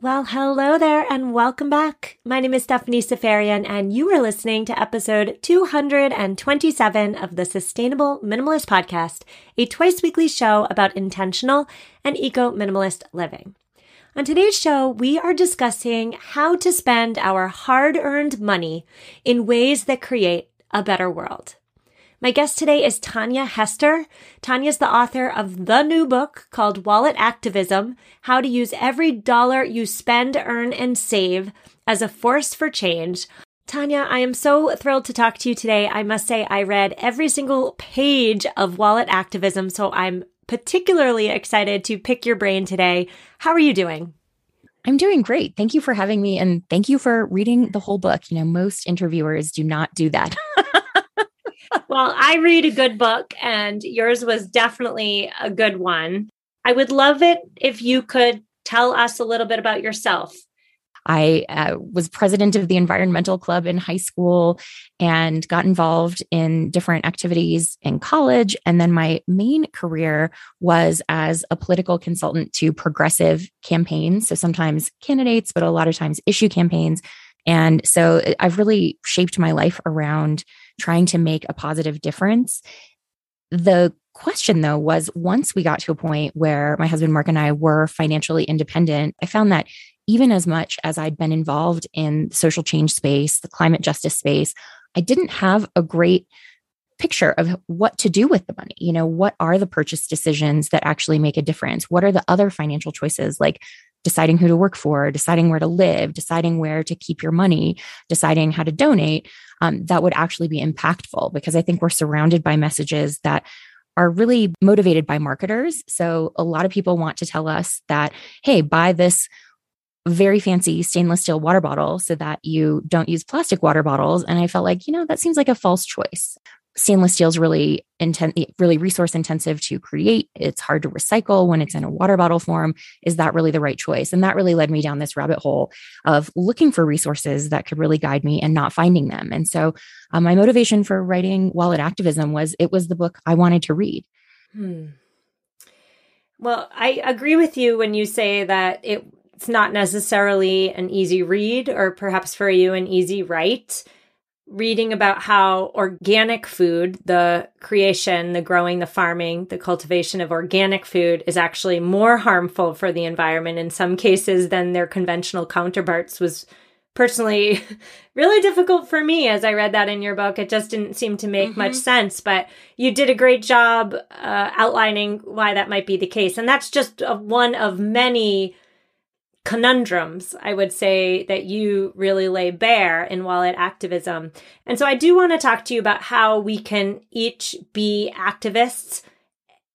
Well, hello there and welcome back. My name is Stephanie Seferian and you are listening to episode 227 of the Sustainable Minimalist Podcast, a twice weekly show about intentional and eco minimalist living. On today's show, we are discussing how to spend our hard earned money in ways that create a better world. My guest today is Tanja Hester. Tanja is the author of the new book called Wallet Activism How to Use Every Dollar You Spend, Earn, and Save as a Force for Change. Tanja, I am so thrilled to talk to you today. I must say, I read every single page of Wallet Activism, so I'm particularly excited to pick your brain today. How are you doing? I'm doing great. Thank you for having me and thank you for reading the whole book. You know, most interviewers do not do that. well, I read a good book, and yours was definitely a good one. I would love it if you could tell us a little bit about yourself. I uh, was president of the environmental club in high school and got involved in different activities in college. And then my main career was as a political consultant to progressive campaigns. So sometimes candidates, but a lot of times issue campaigns. And so I've really shaped my life around trying to make a positive difference. The question though was once we got to a point where my husband Mark and I were financially independent, I found that even as much as I'd been involved in social change space, the climate justice space, I didn't have a great picture of what to do with the money. You know, what are the purchase decisions that actually make a difference? What are the other financial choices like deciding who to work for, deciding where to live, deciding where to keep your money, deciding how to donate, um, that would actually be impactful because I think we're surrounded by messages that are really motivated by marketers. So a lot of people want to tell us that, hey, buy this very fancy stainless steel water bottle so that you don't use plastic water bottles. And I felt like, you know, that seems like a false choice stainless steel is really really resource intensive to create. It's hard to recycle when it's in a water bottle form. Is that really the right choice? And that really led me down this rabbit hole of looking for resources that could really guide me and not finding them. And so, um, my motivation for writing Wallet Activism was it was the book I wanted to read. Hmm. Well, I agree with you when you say that it's not necessarily an easy read, or perhaps for you, an easy write reading about how organic food, the creation, the growing, the farming, the cultivation of organic food is actually more harmful for the environment in some cases than their conventional counterparts was personally really difficult for me as I read that in your book. It just didn't seem to make mm-hmm. much sense, but you did a great job uh, outlining why that might be the case. And that's just a, one of many conundrums, I would say, that you really lay bare in wallet activism. And so I do want to talk to you about how we can each be activists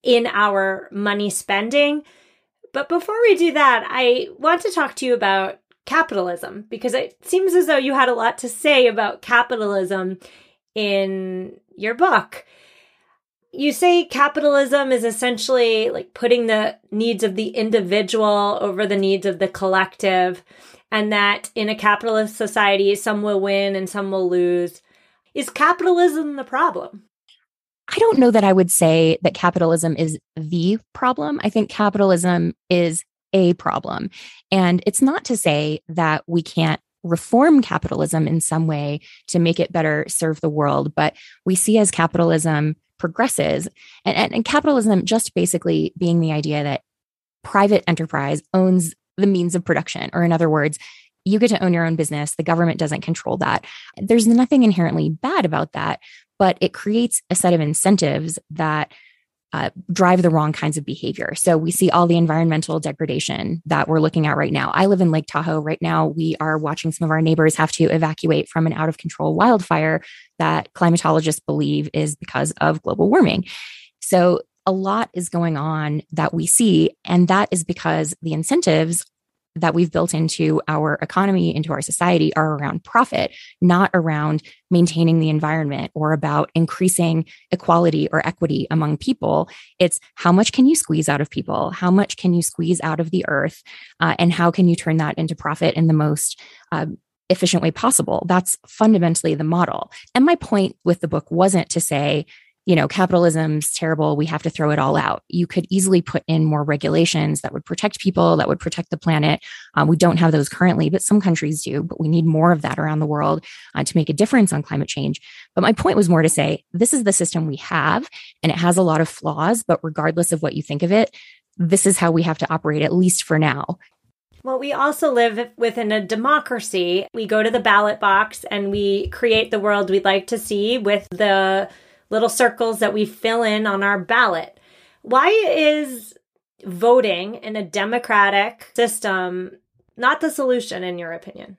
in our money spending. But before we do that, I want to talk to you about capitalism because it seems as though you had a lot to say about capitalism in your book you say capitalism is essentially like putting the needs of the individual over the needs of the collective, and that in a capitalist society, some will win and some will lose. Is capitalism the problem? I don't know that I would say that capitalism is the problem. I think capitalism is a problem. And it's not to say that we can't reform capitalism in some way to make it better serve the world, but we see as capitalism progresses. And, and, and capitalism just basically being the idea that private enterprise owns the means of production or in other words you get to own your own business. The government doesn't control that. There's nothing inherently bad about that but it creates a set of incentives that uh, drive the wrong kinds of behavior. So we see all the environmental degradation that we're looking at right now. I live in Lake Tahoe right now. We are watching some of our neighbors have to evacuate from an out of control wildfire that climatologists believe is because of global warming. So a lot is going on that we see, and that is because the incentives that we've built into our economy, into our society are around profit, not around maintaining the environment or about increasing equality or equity among people. It's how much can you squeeze out of people? How much can you squeeze out of the earth? Uh, and how can you turn that into profit in the most uh, efficient way possible? That's fundamentally the model. And my point with the book wasn't to say, you know, capitalism's terrible. We have to throw it all out. You could easily put in more regulations that would protect people, that would protect the planet. Um, we don't have those currently, but some countries do. But we need more of that around the world uh, to make a difference on climate change. But my point was more to say this is the system we have, and it has a lot of flaws. But regardless of what you think of it, this is how we have to operate, at least for now. Well, we also live within a democracy. We go to the ballot box and we create the world we'd like to see with the little circles that we fill in on our ballot. Why is voting in a democratic system not the solution, in your opinion?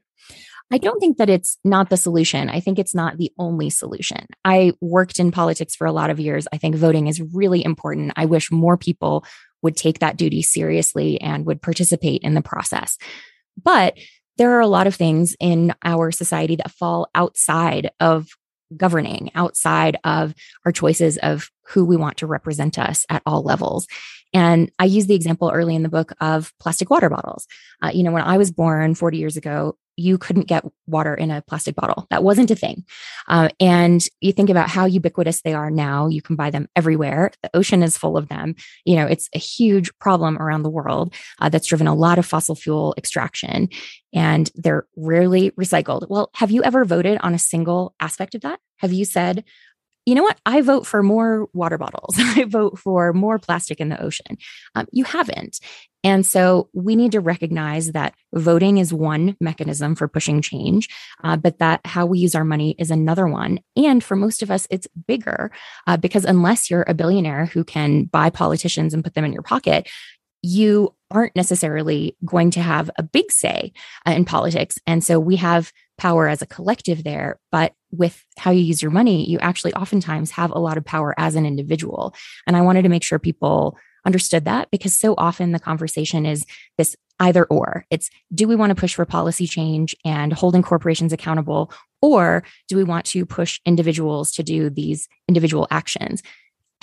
I don't think that it's not the solution. I think it's not the only solution. I worked in politics for a lot of years. I think voting is really important. I wish more people would take that duty seriously and would participate in the process. But there are a lot of things in our society that fall outside of governing outside of our choices of who we want to represent us at all levels. And I use the example early in the book of plastic water bottles. Uh, you know, when I was born 40 years ago, you couldn't get water in a plastic bottle. That wasn't a thing. Uh, and you think about how ubiquitous they are now. You can buy them everywhere. The ocean is full of them. You know, it's a huge problem around the world uh, that's driven a lot of fossil fuel extraction and they're rarely recycled. Well, have you ever voted on a single aspect of that? Have you said, you know what? I vote for more water bottles. I vote for more plastic in the ocean. Um, you haven't. And so we need to recognize that voting is one mechanism for pushing change, uh, but that how we use our money is another one. And for most of us, it's bigger uh, because unless you're a billionaire who can buy politicians and put them in your pocket, you aren't necessarily going to have a big say uh, in politics. And so we have power as a collective there. But with how you use your money, you actually oftentimes have a lot of power as an individual. And I wanted to make sure people understood that because so often the conversation is this either or. It's do we want to push for policy change and holding corporations accountable, or do we want to push individuals to do these individual actions?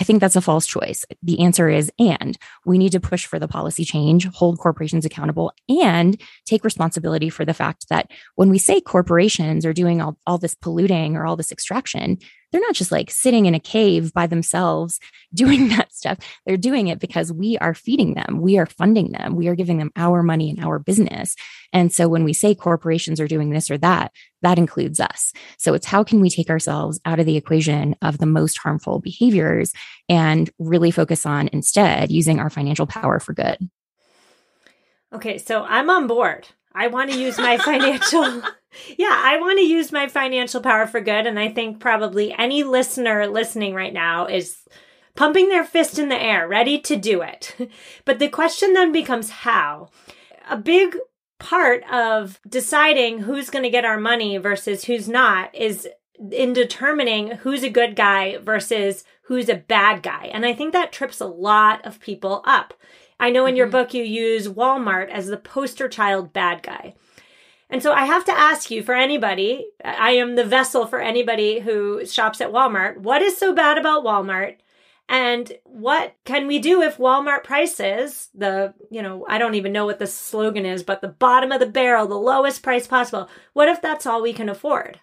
I think that's a false choice. The answer is and we need to push for the policy change, hold corporations accountable, and take responsibility for the fact that when we say corporations are doing all, all this polluting or all this extraction, they're not just like sitting in a cave by themselves doing that stuff. They're doing it because we are feeding them, we are funding them, we are giving them our money and our business. And so when we say corporations are doing this or that, that includes us. So it's how can we take ourselves out of the equation of the most harmful behaviors and really focus on instead using our financial power for good. Okay, so I'm on board. I want to use my financial yeah, I want to use my financial power for good. And I think probably any listener listening right now is pumping their fist in the air, ready to do it. But the question then becomes how. A big part of deciding who's going to get our money versus who's not is in determining who's a good guy versus who's a bad guy. And I think that trips a lot of people up. I know in your mm-hmm. book you use Walmart as the poster child bad guy. And so I have to ask you for anybody, I am the vessel for anybody who shops at Walmart. What is so bad about Walmart? And what can we do if Walmart prices the, you know, I don't even know what the slogan is, but the bottom of the barrel, the lowest price possible? What if that's all we can afford?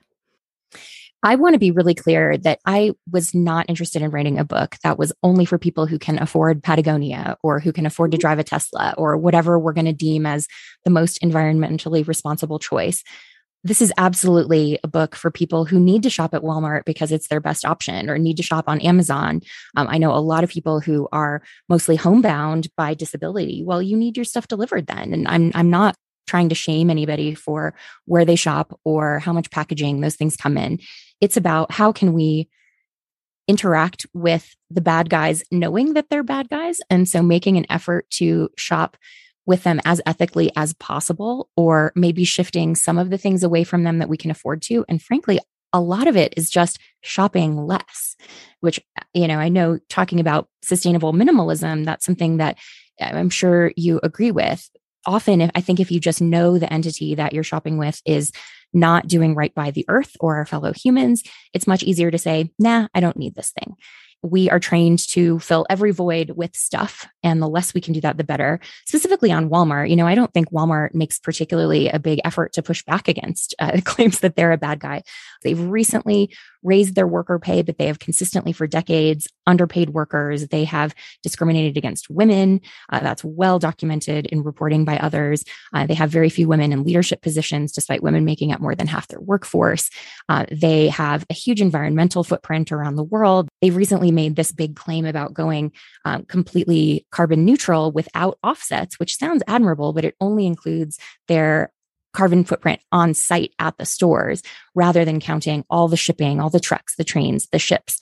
I want to be really clear that I was not interested in writing a book that was only for people who can afford Patagonia or who can afford to mm-hmm. drive a Tesla or whatever we're going to deem as the most environmentally responsible choice. This is absolutely a book for people who need to shop at Walmart because it's their best option or need to shop on Amazon. Um, I know a lot of people who are mostly homebound by disability. Well, you need your stuff delivered then. And I'm, I'm not trying to shame anybody for where they shop or how much packaging those things come in. It's about how can we interact with the bad guys knowing that they're bad guys and so making an effort to shop with them as ethically as possible or maybe shifting some of the things away from them that we can afford to. And frankly a lot of it is just shopping less which you know i know talking about sustainable minimalism that's something that uh, i'm sure you agree with. Often if, i think if you just know the entity that you're shopping with is not doing right by the earth or our fellow humans, it's much easier to say, nah, I don't need this thing. we are trained to fill every void with stuff. And the less we can do that, the better. Specifically on Walmart, you know, I don't think Walmart makes particularly a big effort to push back against uh, claims that they're a bad guy. They've recently raised their worker pay, but they have consistently for decades underpaid workers. They have discriminated against women. Uh, that's well documented in reporting by others. Uh, they have very few women in leadership positions, despite women making up more than half their workforce. Uh, they have a huge environmental footprint around the world. They recently made this big claim about going um, completely carbon neutral without offsets, which sounds admirable, but it only includes their carbon footprint on site at the stores rather than counting all the shipping, all the trucks, the trains, the ships.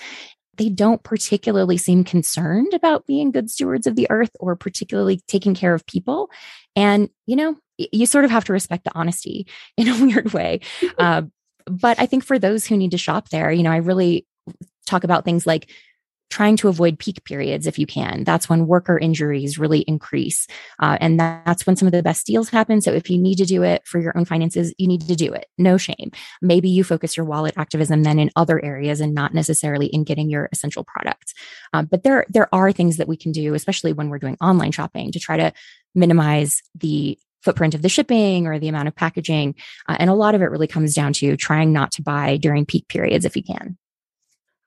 They don't particularly seem concerned about being good stewards of the earth or particularly taking care of people. And, you know, you sort of have to respect the honesty in a weird way. Uh, but I think for those who need to shop there, you know, I really talk about things like trying to avoid peak periods if you can. That's when worker injuries really increase. Uh, and that's when some of the best deals happen. So if you need to do it for your own finances, you need to do it. No shame. Maybe you focus your wallet activism then in other areas and not necessarily in getting your essential products. Um, but there, there are things that we can do, especially when we're doing online shopping to try to minimize the footprint of the shipping or the amount of packaging. Uh, and a lot of it really comes down to trying not to buy during peak periods if you can.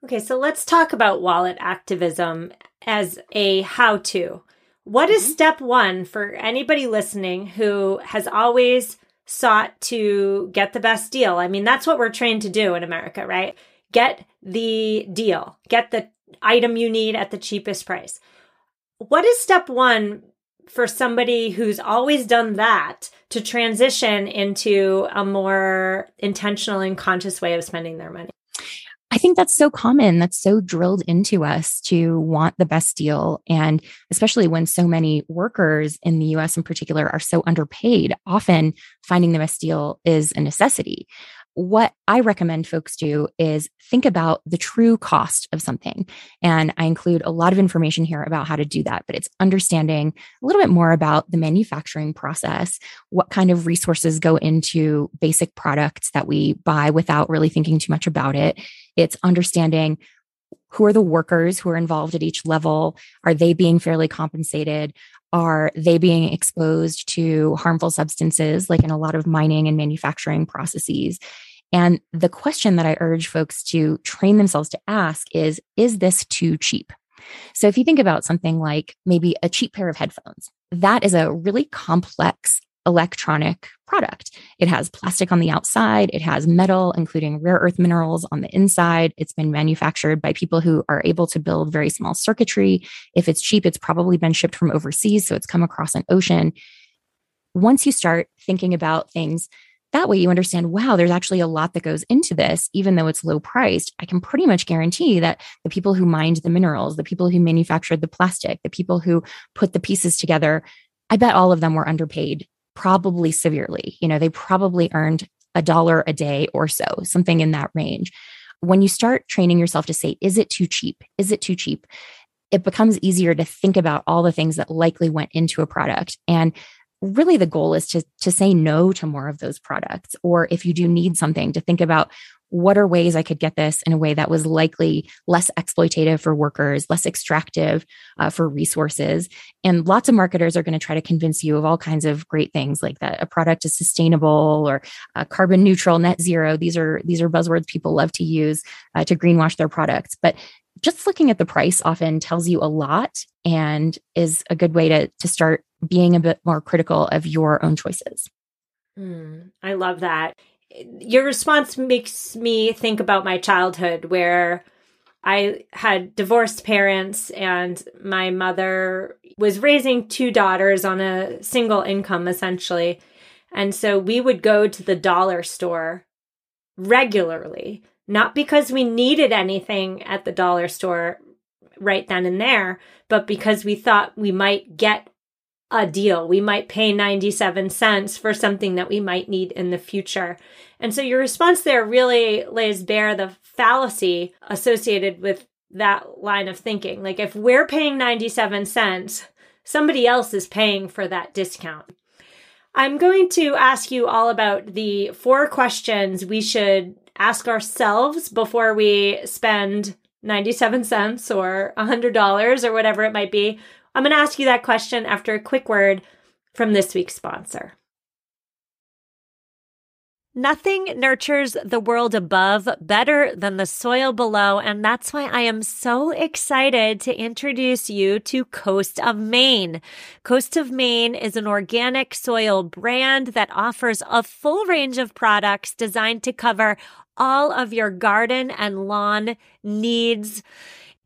Okay, so let's talk about wallet activism as a how to. What is mm-hmm. step one for anybody listening who has always sought to get the best deal? I mean, that's what we're trained to do in America, right? Get the deal, get the item you need at the cheapest price. What is step one for somebody who's always done that to transition into a more intentional and conscious way of spending their money? I think that's so common. That's so drilled into us to want the best deal. And especially when so many workers in the US in particular are so underpaid, often finding the best deal is a necessity what I recommend folks do is think about the true cost of something. And I include a lot of information here about how to do that, but it's understanding a little bit more about the manufacturing process, what kind of resources go into basic products that we buy without really thinking too much about it. It's understanding who are the workers who are involved at each level? Are they being fairly compensated? Are they being exposed to harmful substances, like in a lot of mining and manufacturing processes? And the question that I urge folks to train themselves to ask is Is this too cheap? So if you think about something like maybe a cheap pair of headphones, that is a really complex electronic product. It has plastic on the outside, it has metal, including rare earth minerals on the inside. It's been manufactured by people who are able to build very small circuitry. If it's cheap, it's probably been shipped from overseas, so it's come across an ocean. Once you start thinking about things that way you understand, wow, there's actually a lot that goes into this, even though it's low priced. I can pretty much guarantee that the people who mined the minerals, the people who manufactured the plastic, the people who put the pieces together, I bet all of them were underpaid probably severely. You know, they probably earned a dollar a day or so, something in that range. When you start training yourself to say, is it too cheap? Is it too cheap? It becomes easier to think about all the things that likely went into a product. And really the goal is to to say no to more of those products or if you do need something to think about what are ways I could get this in a way that was likely less exploitative for workers, less extractive uh, for resources. And lots of marketers are going to try to convince you of all kinds of great things like that a product is sustainable or uh, carbon neutral, net zero. These are these are buzzwords people love to use uh, to greenwash their products. But just looking at the price often tells you a lot and is a good way to to start being a bit more critical of your own choices. Mm, I love that. Your response makes me think about my childhood where I had divorced parents and my mother was raising two daughters on a single income essentially. And so we would go to the dollar store regularly, not because we needed anything at the dollar store right then and there, but because we thought we might get a deal. We might pay 97 cents for something that we might need in the future. And so your response there really lays bare the fallacy associated with that line of thinking. Like if we're paying 97 cents, somebody else is paying for that discount. I'm going to ask you all about the four questions we should ask ourselves before we spend 97 cents or $100 or whatever it might be? I'm going to ask you that question after a quick word from this week's sponsor. Nothing nurtures the world above better than the soil below. And that's why I am so excited to introduce you to Coast of Maine. Coast of Maine is an organic soil brand that offers a full range of products designed to cover all of your garden and lawn needs.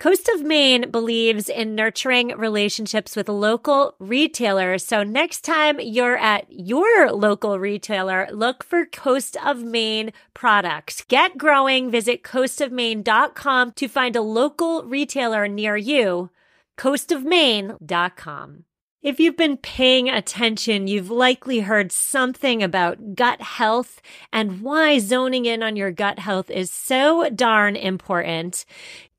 Coast of Maine believes in nurturing relationships with local retailers. So next time you're at your local retailer, look for Coast of Maine products. Get growing. Visit coastofmaine.com to find a local retailer near you. coastofmaine.com. If you've been paying attention, you've likely heard something about gut health and why zoning in on your gut health is so darn important.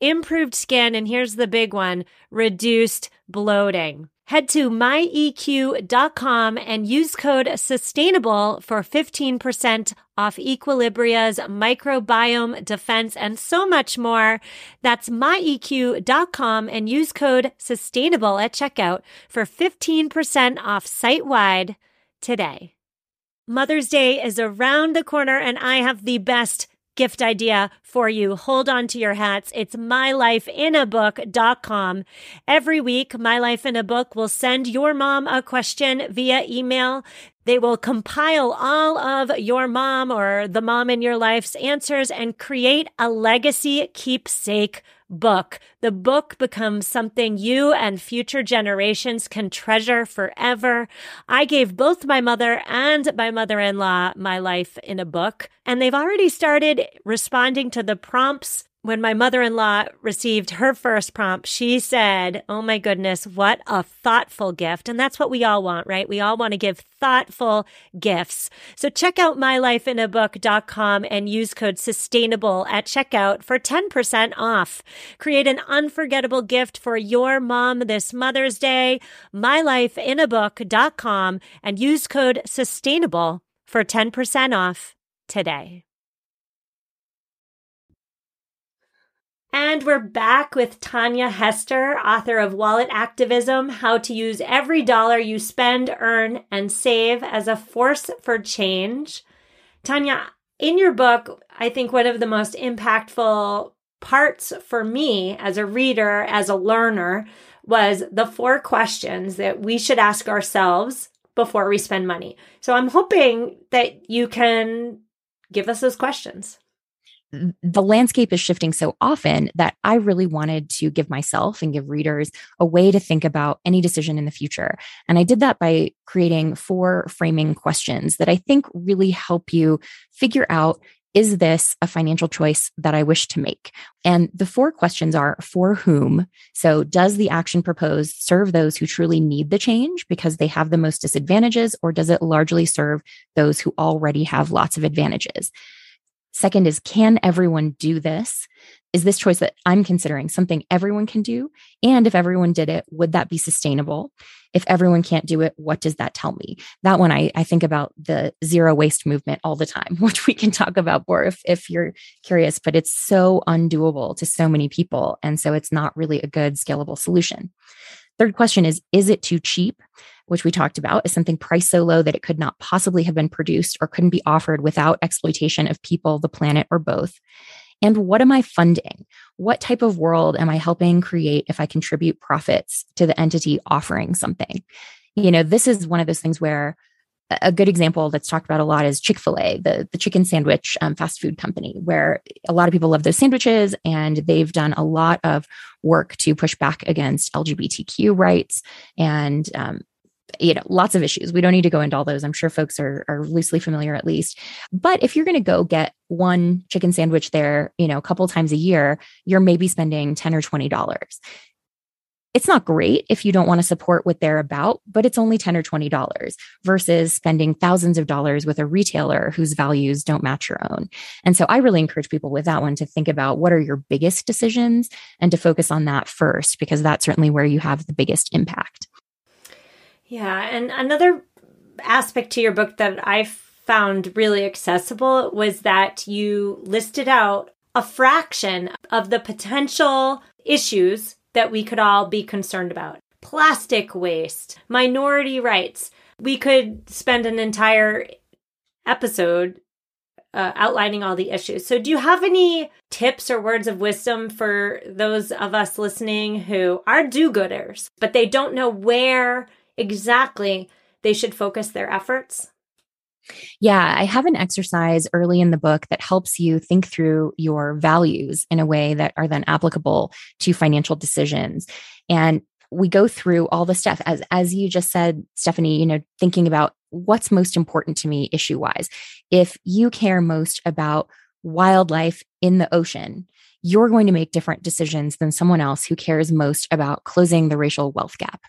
improved skin, and here's the big one reduced bloating. Head to myeq.com and use code sustainable for 15% off Equilibria's microbiome defense and so much more. That's myeq.com and use code sustainable at checkout for 15% off site wide today. Mother's Day is around the corner and I have the best gift idea for you. Hold on to your hats. It's mylifeinabook.com. Every week, My Life in a Book will send your mom a question via email. They will compile all of your mom or the mom in your life's answers and create a legacy keepsake book. The book becomes something you and future generations can treasure forever. I gave both my mother and my mother in law my life in a book, and they've already started responding to the prompts when my mother in law received her first prompt, she said, Oh my goodness, what a thoughtful gift. And that's what we all want, right? We all want to give thoughtful gifts. So check out mylifeinabook.com and use code sustainable at checkout for 10% off. Create an unforgettable gift for your mom this Mother's Day. mylifeinabook.com and use code sustainable for 10% off today. And we're back with Tanja Hester, author of Wallet Activism How to Use Every Dollar You Spend, Earn, and Save as a Force for Change. Tanja, in your book, I think one of the most impactful parts for me as a reader, as a learner, was the four questions that we should ask ourselves before we spend money. So I'm hoping that you can give us those questions the landscape is shifting so often that I really wanted to give myself and give readers a way to think about any decision in the future. And I did that by creating four framing questions that I think really help you figure out is this a financial choice that I wish to make? And the four questions are for whom? So, does the action proposed serve those who truly need the change because they have the most disadvantages, or does it largely serve those who already have lots of advantages? Second is, can everyone do this? Is this choice that I'm considering something everyone can do? And if everyone did it, would that be sustainable? If everyone can't do it, what does that tell me? That one, I, I think about the zero waste movement all the time, which we can talk about more if, if you're curious, but it's so undoable to so many people. And so it's not really a good scalable solution. Third question is Is it too cheap? Which we talked about is something priced so low that it could not possibly have been produced or couldn't be offered without exploitation of people, the planet, or both. And what am I funding? What type of world am I helping create if I contribute profits to the entity offering something? You know, this is one of those things where a good example that's talked about a lot is Chick fil A, the, the chicken sandwich um, fast food company, where a lot of people love those sandwiches. And they've done a lot of work to push back against LGBTQ rights and um, you know lots of issues we don't need to go into all those i'm sure folks are, are loosely familiar at least but if you're going to go get one chicken sandwich there you know a couple times a year you're maybe spending 10 or 20 dollars it's not great if you don't want to support what they're about, but it's only 10 or $20 versus spending thousands of dollars with a retailer whose values don't match your own. And so I really encourage people with that one to think about what are your biggest decisions and to focus on that first, because that's certainly where you have the biggest impact. Yeah. And another aspect to your book that I found really accessible was that you listed out a fraction of the potential issues that we could all be concerned about plastic waste, minority rights. We could spend an entire episode uh, outlining all the issues. So, do you have any tips or words of wisdom for those of us listening who are do gooders, but they don't know where exactly they should focus their efforts? Yeah, I have an exercise early in the book that helps you think through your values in a way that are then applicable to financial decisions. And we go through all the stuff as as you just said Stephanie, you know, thinking about what's most important to me issue wise. If you care most about wildlife in the ocean, you're going to make different decisions than someone else who cares most about closing the racial wealth gap.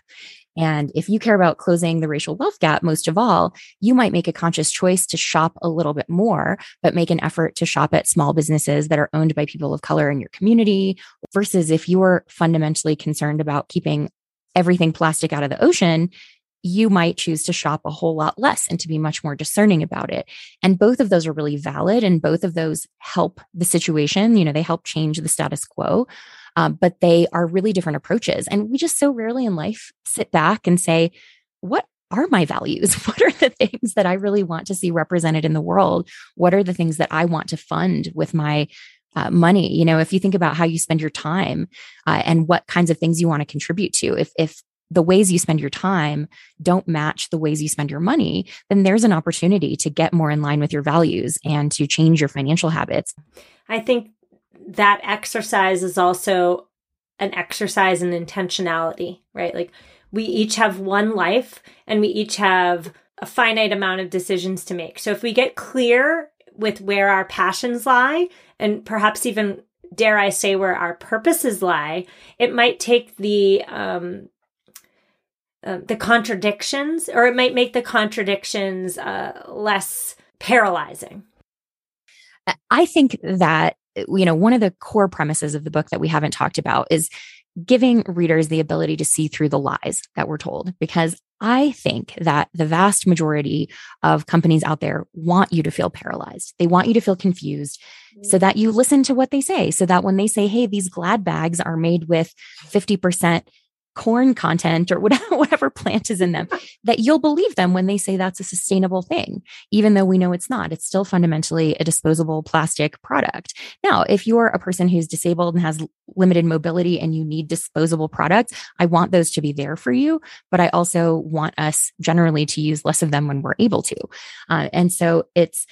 And if you care about closing the racial wealth gap most of all, you might make a conscious choice to shop a little bit more, but make an effort to shop at small businesses that are owned by people of color in your community versus if you're fundamentally concerned about keeping everything plastic out of the ocean, you might choose to shop a whole lot less and to be much more discerning about it. And both of those are really valid and both of those help the situation. You know, they help change the status quo um, but they are really different approaches. And we just so rarely in life sit back and say, what are my values? What are the things that I really want to see represented in the world? What are the things that I want to fund with my uh, money? You know, if you think about how you spend your time uh, and what kinds of things you want to contribute to, if if the ways you spend your time don't match the ways you spend your money, then there's an opportunity to get more in line with your values and to change your financial habits. I think that exercise is also an exercise in intentionality, right? Like we each have one life and we each have a finite amount of decisions to make. So if we get clear with where our passions lie and perhaps even dare I say where our purposes lie, it might take the um, uh, the contradictions, or it might make the contradictions uh, less paralyzing. I think that you know, one of the core premises of the book that we haven't talked about is giving readers the ability to see through the lies that we're told because I think that the vast majority of companies out there want you to feel paralyzed. They want you to feel confused so that you listen to what they say. So that when they say, hey, these glad bags are made with 50% corn content or whatever, plant is in them, that you'll believe them when they say that's a sustainable thing, even though we know it's not. It's still fundamentally a disposable plastic product. Now, if you're a person who's disabled and has limited mobility and you need disposable products, I want those to be there for you. But I also want us generally to use less of them when we're able to. Uh, and so it's,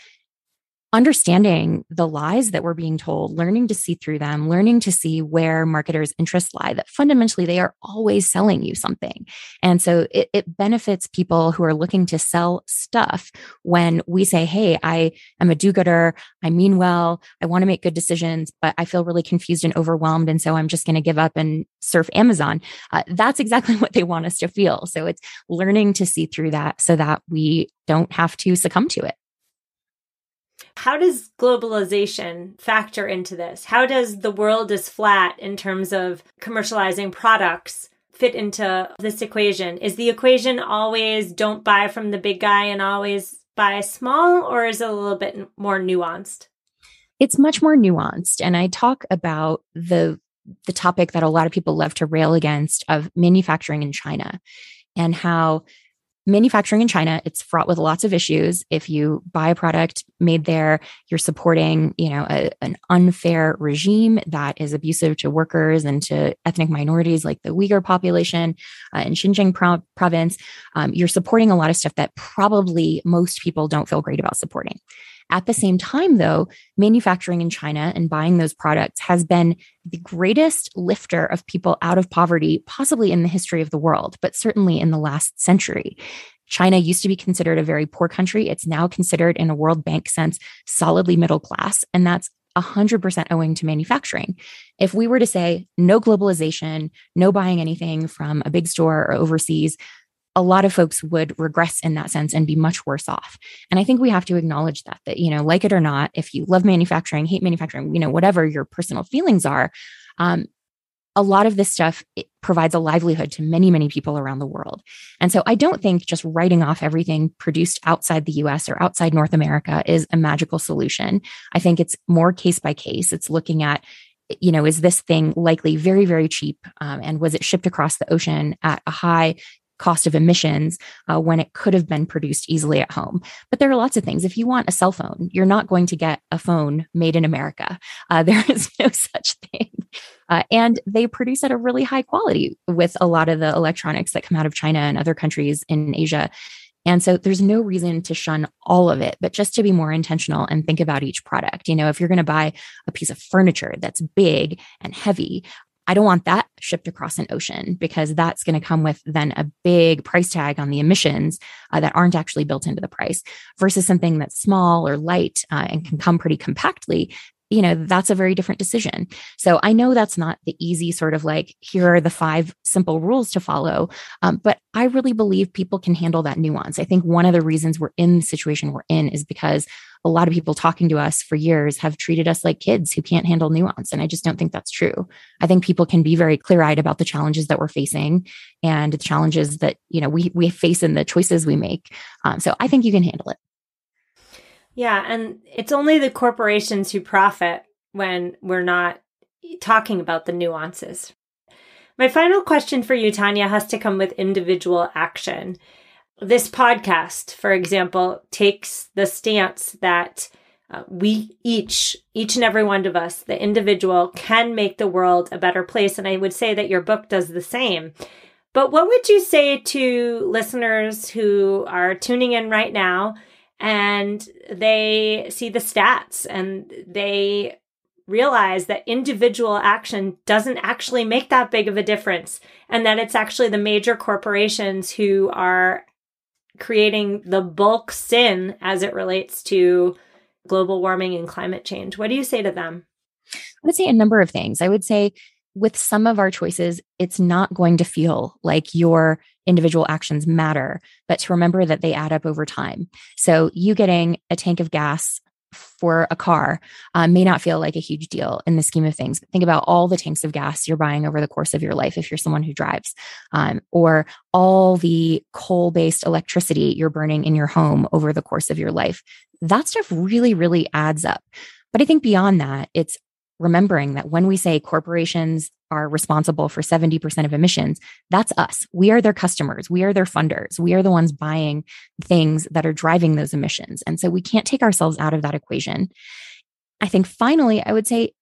understanding the lies that we're being told, learning to see through them, learning to see where marketers' interests lie, that fundamentally they are always selling you something. And so it, it, benefits people who are looking to sell stuff when we say, Hey, I am a do gooder. I mean well. I want to make good decisions, but I feel really confused and overwhelmed. And so I'm just going to give up and surf Amazon. Uh, that's exactly what they want us to feel. So it's learning to see through that so that we don't have to succumb to it. How does globalization factor into this? How does the world is flat in terms of commercializing products fit into this equation? Is the equation always don't buy from the big guy and always buy small, or is it a little bit more nuanced? It's much more nuanced. And I talk about the the topic that a lot of people love to rail against of manufacturing in China and how manufacturing in China, it's fraught with lots of issues. If you buy a product made there, you're supporting, you know, a, an unfair regime that is abusive to workers and to ethnic minorities like the Uyghur population uh, in Xinjiang pro- province. Um, you're supporting a lot of stuff that probably most people don't feel great about supporting. At the same time, though, manufacturing in China and buying those products has been the greatest lifter of people out of poverty, possibly in the history of the world, but certainly in the last century. China used to be considered a very poor country. It's now considered, in a World Bank sense, solidly middle class. And that's 100% owing to manufacturing. If we were to say no globalization, no buying anything from a big store or overseas, a lot of folks would regress in that sense and be much worse off. And I think we have to acknowledge that, that, you know, like it or not, if you love manufacturing, hate manufacturing, you know, whatever your personal feelings are, um, a lot of this stuff provides a livelihood to many, many people around the world. And so I don't think just writing off everything produced outside the US or outside North America is a magical solution. I think it's more case by case. It's looking at, you know, is this thing likely very, very cheap? Um, and was it shipped across the ocean at a high cost of emissions uh, when it could have been produced easily at home. But there are lots of things. If you want a cell phone, you're not going to get a phone made in America. Uh, there is no such thing. Uh, and they produce at a really high quality with a lot of the electronics that come out of China and other countries in Asia. And so there's no reason to shun all of it, but just to be more intentional and think about each product. You know, if you're going to buy a piece of furniture that's big and heavy, I don't want that shipped across an ocean because that's going to come with then a big price tag on the emissions uh, that aren't actually built into the price versus something that's small or light uh, and can come pretty compactly you know, that's a very different decision. So I know that's not the easy sort of like, here are the five simple rules to follow. Um, but I really believe people can handle that nuance. I think one of the reasons we're in the situation we're in is because a lot of people talking to us for years have treated us like kids who can't handle nuance. And I just don't think that's true. I think people can be very clear eyed about the challenges that we're facing and the challenges that, you know, we, we face in the choices we make. Um, so I think you can handle it. Yeah, and it's only the corporations who profit when we're not talking about the nuances. My final question for you, Tanja, has to come with individual action. This podcast, for example, takes the stance that uh, we each, each and every one of us, the individual, can make the world a better place. And I would say that your book does the same. But what would you say to listeners who are tuning in right now and they see the stats and they realize that individual action doesn't actually make that big of a difference and that it's actually the major corporations who are creating the bulk sin as it relates to global warming and climate change. What do you say to them? I would say a number of things. I would say with some of our choices, it's not going to feel like your individual actions matter, but to remember that they add up over time. So you getting a tank of gas for a car uh, may not feel like a huge deal in the scheme of things. But think about all the tanks of gas you're buying over the course of your life if you're someone who drives, um, or all the coal based electricity you're burning in your home over the course of your life. That stuff really, really adds up. But I think beyond that, it's remembering that when we say corporations are responsible for 70% of emissions, that's us. We are their customers. We are their funders. We are the ones buying things that are driving those emissions. And so we can't take ourselves out of that equation. I think finally, I would say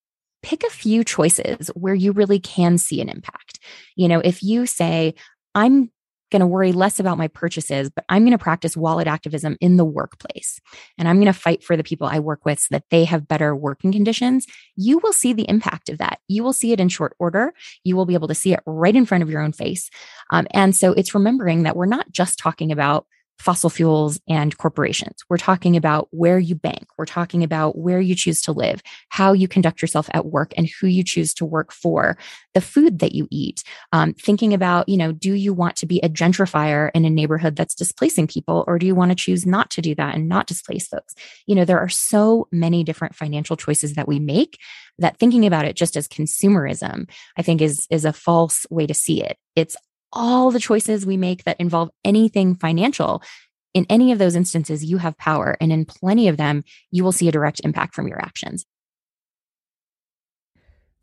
pick a few choices where you really can see an impact. You know, if you say, I'm going to worry less about my purchases, but I'm going to practice wallet activism in the workplace. And I'm going to fight for the people I work with so that they have better working conditions. You will see the impact of that. You will see it in short order. You will be able to see it right in front of your own face. Um, and so it's remembering that we're not just talking about fossil fuels and corporations. We're talking about where you bank. We're talking about where you choose to live, how you conduct yourself at work, and who you choose to work for, the food that you eat. Um, thinking about, you know, do you want to be a gentrifier in a neighborhood that's displacing people, or do you want to choose not to do that and not displace folks? You know, there are so many different financial choices that we make that thinking about it just as consumerism, I think is is a false way to see it. It's all the choices we make that involve anything financial, in any of those instances, you have power. And in plenty of them, you will see a direct impact from your actions.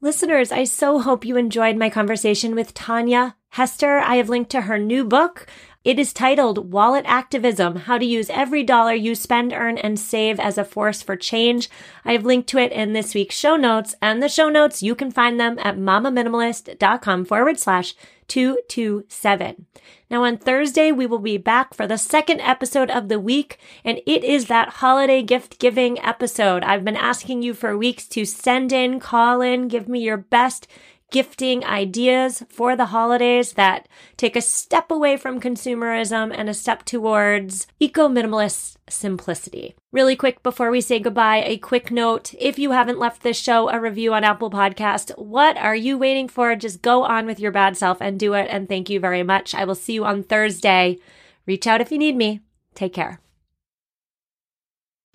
Listeners, I so hope you enjoyed my conversation with Tanja Hester. I have linked to her new book, It is titled Wallet Activism How to Use Every Dollar You Spend, Earn, and Save as a Force for Change. I have linked to it in this week's show notes, and the show notes, you can find them at mamaminimalist.com forward slash 227. Now, on Thursday, we will be back for the second episode of the week, and it is that holiday gift giving episode. I've been asking you for weeks to send in, call in, give me your best gifting ideas for the holidays that take a step away from consumerism and a step towards eco minimalist simplicity. Really quick before we say goodbye, a quick note. If you haven't left this show a review on Apple Podcast, what are you waiting for? Just go on with your bad self and do it. And thank you very much. I will see you on Thursday. Reach out if you need me. Take care.